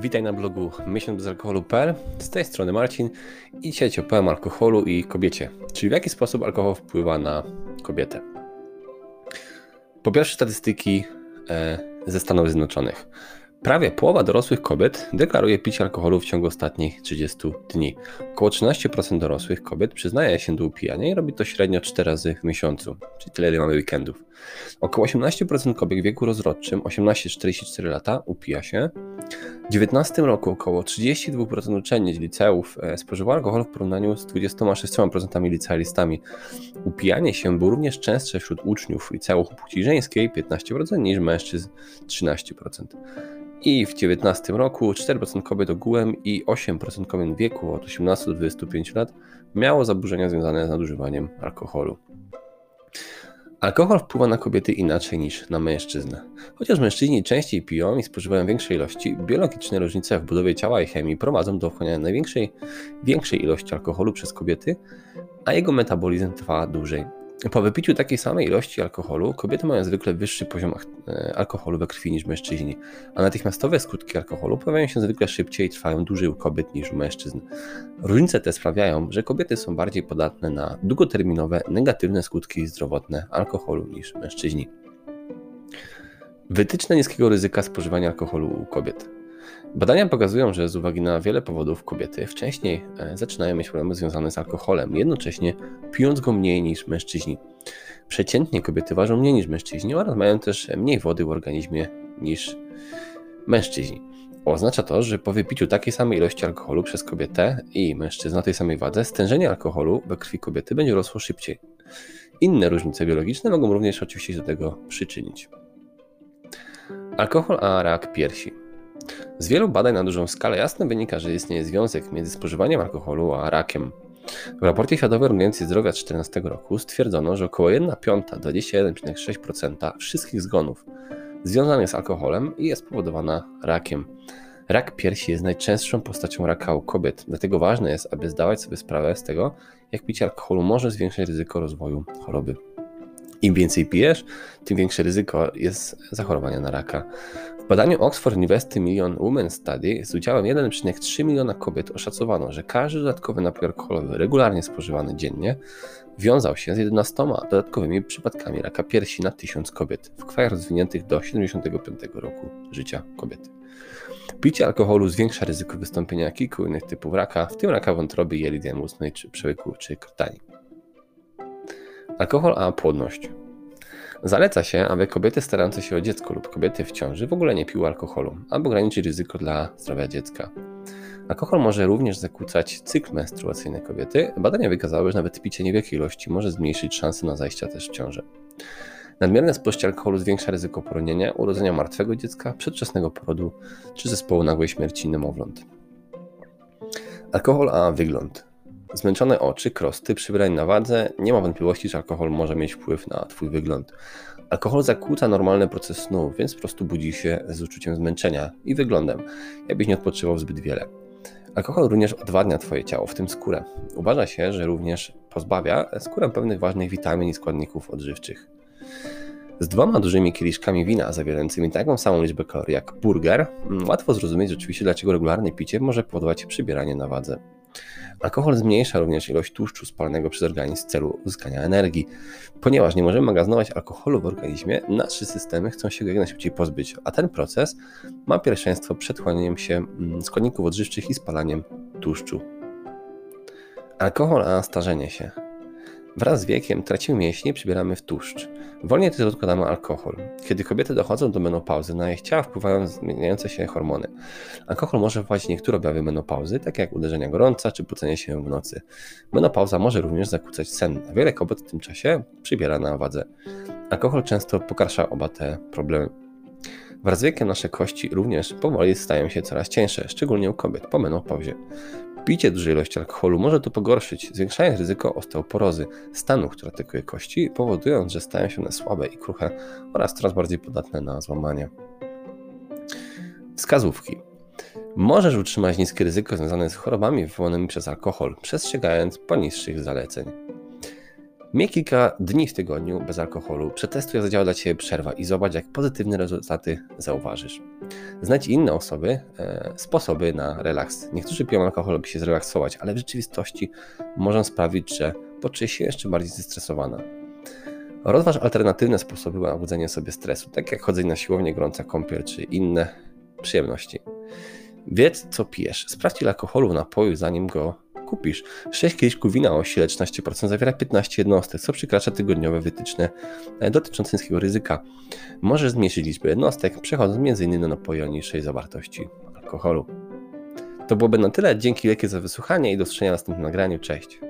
Witaj na blogu Miesiąc bez alkoholu.pl. Z tej strony Marcin i dzisiaj ci opowiem alkoholu i kobiecie, czyli w jaki sposób alkohol wpływa na kobietę. Po pierwsze statystyki e, ze Stanów Zjednoczonych. Prawie połowa dorosłych kobiet deklaruje picie alkoholu w ciągu ostatnich 30 dni. Około 13% dorosłych kobiet przyznaje się do upijania i robi to średnio 4 razy w miesiącu, czyli tyle ile mamy weekendów. Około 18% kobiet w wieku rozrodczym 18-44 lata upija się. W 2019 roku około 32% uczennic liceów e, spożywało alkohol w porównaniu z 26% licealistami. Upijanie się było również częstsze wśród uczniów liceów płci żeńskiej 15% niż mężczyzn 13%. I w 2019 roku 4% kobiet ogółem i 8% kobiet wieku od 18 do 25 lat miało zaburzenia związane z nadużywaniem alkoholu. Alkohol wpływa na kobiety inaczej niż na mężczyzn. Chociaż mężczyźni częściej piją i spożywają większe ilości, biologiczne różnice w budowie ciała i chemii prowadzą do wchłaniania największej większej ilości alkoholu przez kobiety, a jego metabolizm trwa dłużej. Po wypiciu takiej samej ilości alkoholu kobiety mają zwykle wyższy poziom e, alkoholu we krwi niż mężczyźni, a natychmiastowe skutki alkoholu pojawiają się zwykle szybciej i trwają dłużej u kobiet niż u mężczyzn. Różnice te sprawiają, że kobiety są bardziej podatne na długoterminowe negatywne skutki zdrowotne alkoholu niż mężczyźni. Wytyczne niskiego ryzyka spożywania alkoholu u kobiet. Badania pokazują, że z uwagi na wiele powodów kobiety wcześniej e, zaczynają mieć problemy związane z alkoholem, jednocześnie pijąc go mniej niż mężczyźni. Przeciętnie kobiety ważą mniej niż mężczyźni oraz mają też mniej wody w organizmie niż mężczyźni. Oznacza to, że po wypiciu takiej samej ilości alkoholu przez kobietę i mężczyznę na tej samej wadze, stężenie alkoholu we krwi kobiety będzie rosło szybciej. Inne różnice biologiczne mogą również oczywiście się do tego przyczynić. Alkohol a rak piersi. Z wielu badań na dużą skalę jasno wynika, że istnieje związek między spożywaniem alkoholu a rakiem. W raporcie Światowej Organizacji Zdrowia z 2014 roku stwierdzono, że około 1 piąta, 21,6% wszystkich zgonów związanych z alkoholem jest spowodowana rakiem. Rak piersi jest najczęstszą postacią raka u kobiet, dlatego ważne jest, aby zdawać sobie sprawę z tego, jak picie alkoholu może zwiększyć ryzyko rozwoju choroby. Im więcej pijesz, tym większe ryzyko jest zachorowania na raka. Badaniu Oxford University Million Women Study z udziałem 1,3 miliona kobiet oszacowano, że każdy dodatkowy napój alkoholowy regularnie spożywany dziennie wiązał się z 11 dodatkowymi przypadkami raka piersi na 1000 kobiet w krajach rozwiniętych do 75 roku życia kobiety. Picie alkoholu zwiększa ryzyko wystąpienia kilku innych typów raka, w tym raka wątroby, jelit jęcznej, czy przełyku, czy krtani. Alkohol a płodność. Zaleca się, aby kobiety starające się o dziecko lub kobiety w ciąży w ogóle nie piły alkoholu, aby ograniczyć ryzyko dla zdrowia dziecka. Alkohol może również zakłócać cykl menstruacyjny kobiety. Badania wykazały, że nawet picie niewielkiej ilości może zmniejszyć szanse na zajście też w ciąży. Nadmierne spożycie alkoholu zwiększa ryzyko poronienia, urodzenia martwego dziecka, przedwczesnego porodu czy zespołu nagłej śmierci niemowląt. Alkohol a wygląd. Zmęczone oczy, krosty, przybranie na wadze, nie ma wątpliwości, że alkohol może mieć wpływ na Twój wygląd. Alkohol zakłóca normalny proces snu, więc po prostu budzi się z uczuciem zmęczenia i wyglądem, jakbyś nie odpoczywał zbyt wiele. Alkohol również odwadnia Twoje ciało, w tym skórę. Uważa się, że również pozbawia skórę pewnych ważnych witamin i składników odżywczych. Z dwoma dużymi kieliszkami wina zawierającymi taką samą liczbę kalorii jak burger, łatwo zrozumieć rzeczywiście, dlaczego regularne picie może powodować przybieranie na wadze. Alkohol zmniejsza również ilość tłuszczu spalnego przez organizm w celu uzyskania energii. Ponieważ nie możemy magazynować alkoholu w organizmie, nasze systemy chcą się go jak najszybciej pozbyć, a ten proces ma pierwszeństwo przed chłonieniem się mm, składników odżywczych i spalaniem tłuszczu. Alkohol a starzenie się. Wraz z wiekiem tracimy mięśnie i przybieramy w tłuszcz. Wolniej też odkładamy alkohol. Kiedy kobiety dochodzą do menopauzy, na ich ciała wpływają zmieniające się hormony. Alkohol może wprowadzić niektóre objawy menopauzy, takie jak uderzenia gorąca czy budzenie się w nocy. Menopauza może również zakłócać sen. Wiele kobiet w tym czasie przybiera na wadze. Alkohol często pogarsza oba te problemy. Wraz z wiekiem nasze kości również powoli stają się coraz cieńsze, szczególnie u kobiet po menopauzie. Picie dużej ilości alkoholu może to pogorszyć, zwiększając ryzyko osteoporozy, stanu, który atakuje kości, powodując, że stają się one słabe i kruche oraz coraz bardziej podatne na złamanie. Wskazówki. Możesz utrzymać niskie ryzyko związane z chorobami wywołanymi przez alkohol, przestrzegając poniższych zaleceń. Miej kilka dni w tygodniu bez alkoholu, przetestuj, jak zadziała dla Ciebie przerwa i zobacz, jak pozytywne rezultaty zauważysz. Znajdź inne osoby, e, sposoby na relaks. Niektórzy piją alkohol, by się zrelaksować, ale w rzeczywistości może sprawić, że poczujesz się jeszcze bardziej zestresowana. Rozważ alternatywne sposoby na łagodzenie sobie stresu, tak jak chodzenie na siłownię, gorąca kąpiel czy inne przyjemności. Wiedz, co pijesz. Sprawdź ile alkoholu w napoju, zanim go kupisz. 6 kieliszków wina o sile 13% zawiera 15 jednostek, co przekracza tygodniowe wytyczne e, dotyczące niskiego ryzyka. Możesz zmniejszyć liczbę jednostek, przechodząc m.in. na napoje o niższej zawartości alkoholu. To byłoby na tyle. Dzięki wielkie za wysłuchanie i do zobaczenia w następnym nagraniu. Cześć.